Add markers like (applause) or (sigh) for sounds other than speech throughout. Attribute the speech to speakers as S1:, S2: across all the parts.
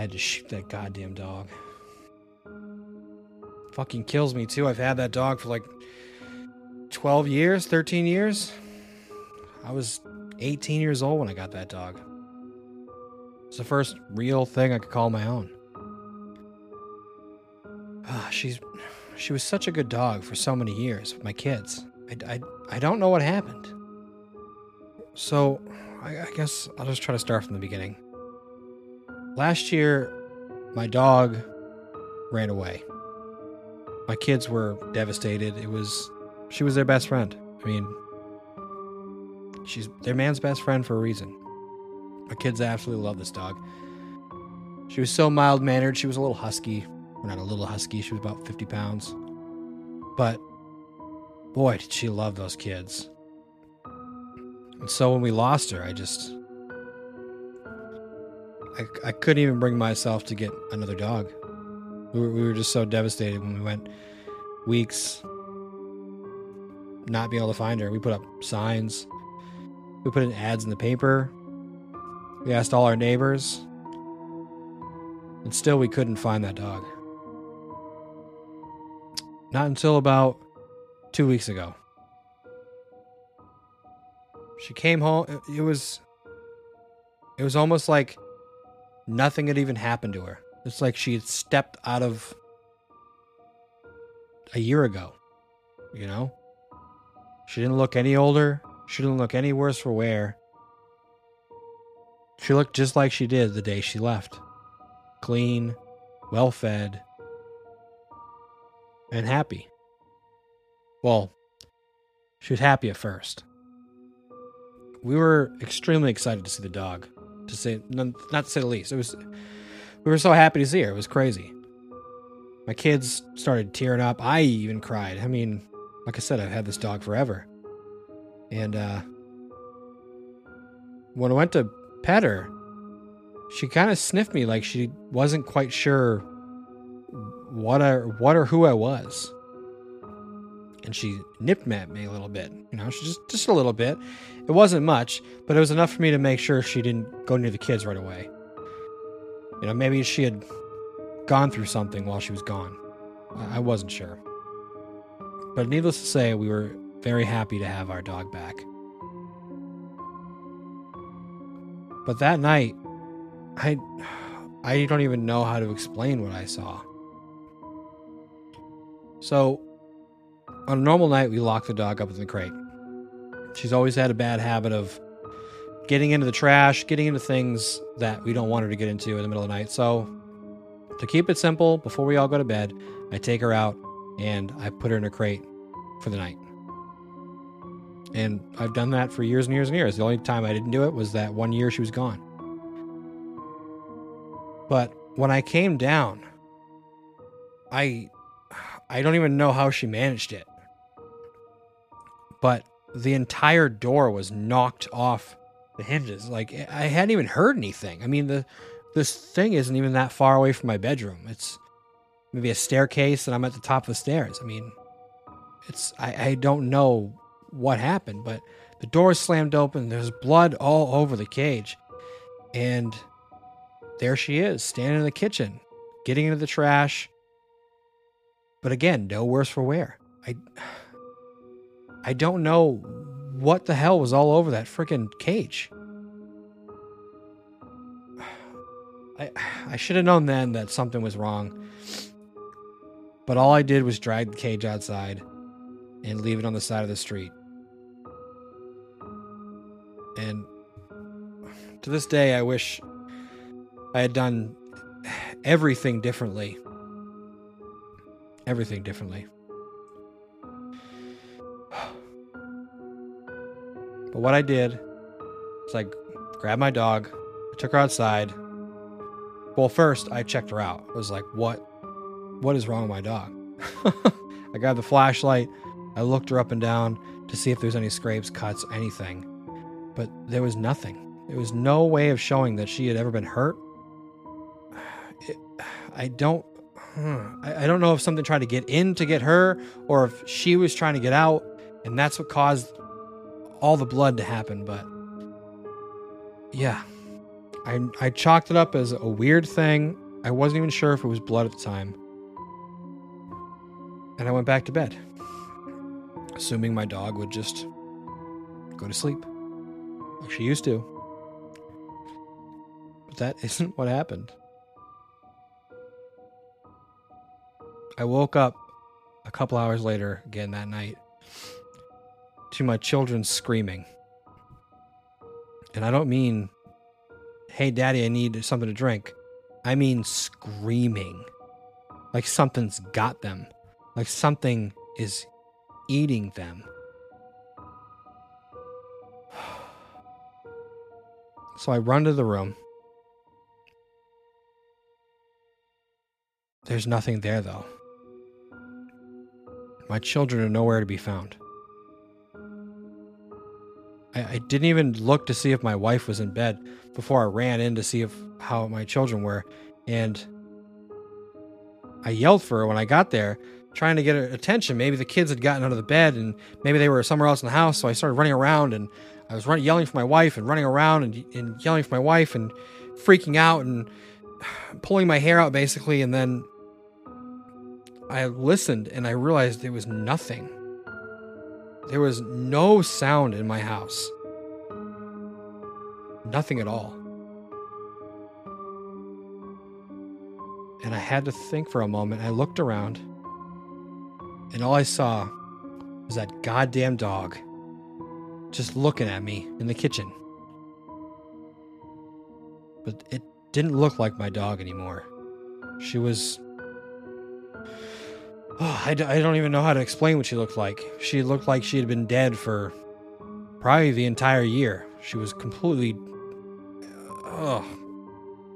S1: I had to shoot that goddamn dog. Fucking kills me too. I've had that dog for like 12 years, 13 years. I was 18 years old when I got that dog. It's the first real thing I could call my own. Ah, she's she was such a good dog for so many years with my kids. I, I, I don't know what happened. So, I, I guess I'll just try to start from the beginning. Last year, my dog ran away. My kids were devastated. It was she was their best friend. I mean, she's their man's best friend for a reason. My kids absolutely love this dog. She was so mild mannered. She was a little husky. We're not a little husky. She was about 50 pounds. But boy, did she love those kids. And so when we lost her, I just. I, I couldn't even bring myself to get another dog. We were, we were just so devastated when we went weeks not being able to find her. We put up signs, we put in ads in the paper, we asked all our neighbors, and still we couldn't find that dog. Not until about two weeks ago. She came home. It was. It was almost like nothing had even happened to her. It's like she had stepped out of a year ago. You know? She didn't look any older. She didn't look any worse for wear. She looked just like she did the day she left clean, well fed, and happy. Well, she was happy at first. We were extremely excited to see the dog, to say not to say the least. It was we were so happy to see her. It was crazy. My kids started tearing up. I even cried. I mean, like I said, I've had this dog forever. And uh when I went to pet her, she kind of sniffed me like she wasn't quite sure what I what or who I was. And she nipped at me a little bit. You know, she just just a little bit. It wasn't much, but it was enough for me to make sure she didn't go near the kids right away. You know, maybe she had gone through something while she was gone. I wasn't sure. But needless to say, we were very happy to have our dog back. But that night, I I don't even know how to explain what I saw. So, on a normal night, we lock the dog up in the crate. She's always had a bad habit of getting into the trash, getting into things that we don't want her to get into in the middle of the night. So, to keep it simple, before we all go to bed, I take her out and I put her in a crate for the night. And I've done that for years and years and years. The only time I didn't do it was that one year she was gone. But when I came down, I I don't even know how she managed it. But the entire door was knocked off the hinges. Like I hadn't even heard anything. I mean the this thing isn't even that far away from my bedroom. It's maybe a staircase and I'm at the top of the stairs. I mean it's I, I don't know what happened, but the door slammed open. There's blood all over the cage. And there she is, standing in the kitchen, getting into the trash. But again, no worse for wear. I I don't know what the hell was all over that freaking cage. (sighs) I (sighs) I should have known then that something was wrong. But all I did was drag the cage outside and leave it on the side of the street. And (sighs) to this day, I wish I had done everything differently. Everything differently. But what I did is I grabbed my dog, I took her outside. Well, first I checked her out. I was like, "What? What is wrong with my dog?" (laughs) I grabbed the flashlight. I looked her up and down to see if there's any scrapes, cuts, anything. But there was nothing. There was no way of showing that she had ever been hurt. (sighs) I don't. Hmm, I, I don't know if something tried to get in to get her, or if she was trying to get out, and that's what caused all the blood to happen. But yeah, I, I chalked it up as a weird thing. I wasn't even sure if it was blood at the time. And I went back to bed, assuming my dog would just go to sleep like she used to. But that (laughs) isn't what happened. I woke up a couple hours later, again that night, to my children screaming. And I don't mean, hey, daddy, I need something to drink. I mean screaming. Like something's got them. Like something is eating them. (sighs) So I run to the room. There's nothing there, though. My children are nowhere to be found. I, I, didn't even look to see if my wife was in bed before I ran in to see if how my children were, and I yelled for her when I got there, trying to get her attention. Maybe the kids had gotten out of the bed and maybe they were somewhere else in the house. So I started running around and I was running, yelling for my wife and running around and, and yelling for my wife and freaking out and (sighs) pulling my hair out basically. And then I listened and I realized it was nothing. There was no sound in my house. Nothing at all. And I had to think for a moment. I looked around, and all I saw was that goddamn dog just looking at me in the kitchen. But it didn't look like my dog anymore. She was. Oh, (sighs) I d- I don't even know how to explain what she looked like. She looked like she had been dead for probably the entire year. She was completely. Oh.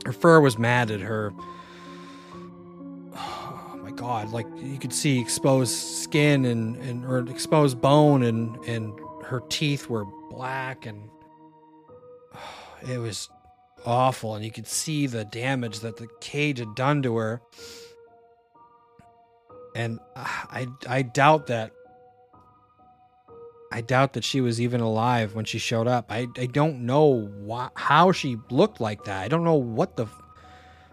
S1: Her fur was matted. Her. (sighs) Oh my god. Like you could see exposed skin and, and or exposed bone and, and her teeth were black and (sighs) it was awful and you could see the damage that the cage had done to her and i i doubt that i doubt that she was even alive when she showed up. I i don't know why, how she looked like that. I don't know what the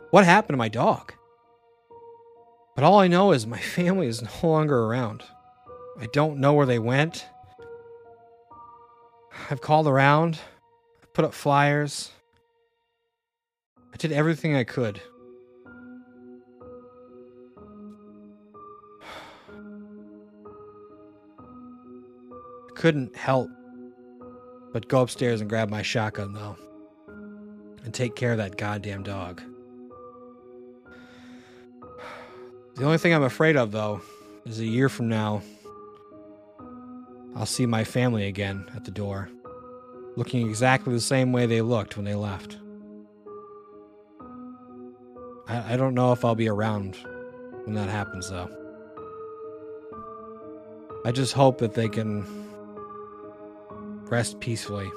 S1: what happened to my dog. But all i know is my (laughs) family is no longer around. I don't know where they went. I've called around, I've put up flyers. I did everything I could. Couldn't help but go upstairs and grab my shotgun, though, and take care of that goddamn dog. (sighs) The only thing I'm afraid of, though, is a year from now, I'll see my family again at the door, looking exactly the same way they looked when they left. I, I don't know if I'll be around when that happens, though. I just hope that they can rest peacefully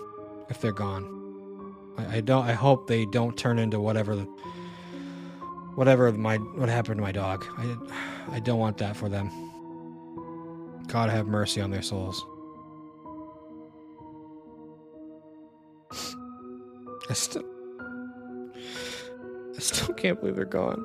S1: if they're gone. I, I don't. I hope they don't turn into whatever, whatever my what happened to my dog. I, I don't want that for them. God have mercy on their souls. I still, I still can't believe they're gone.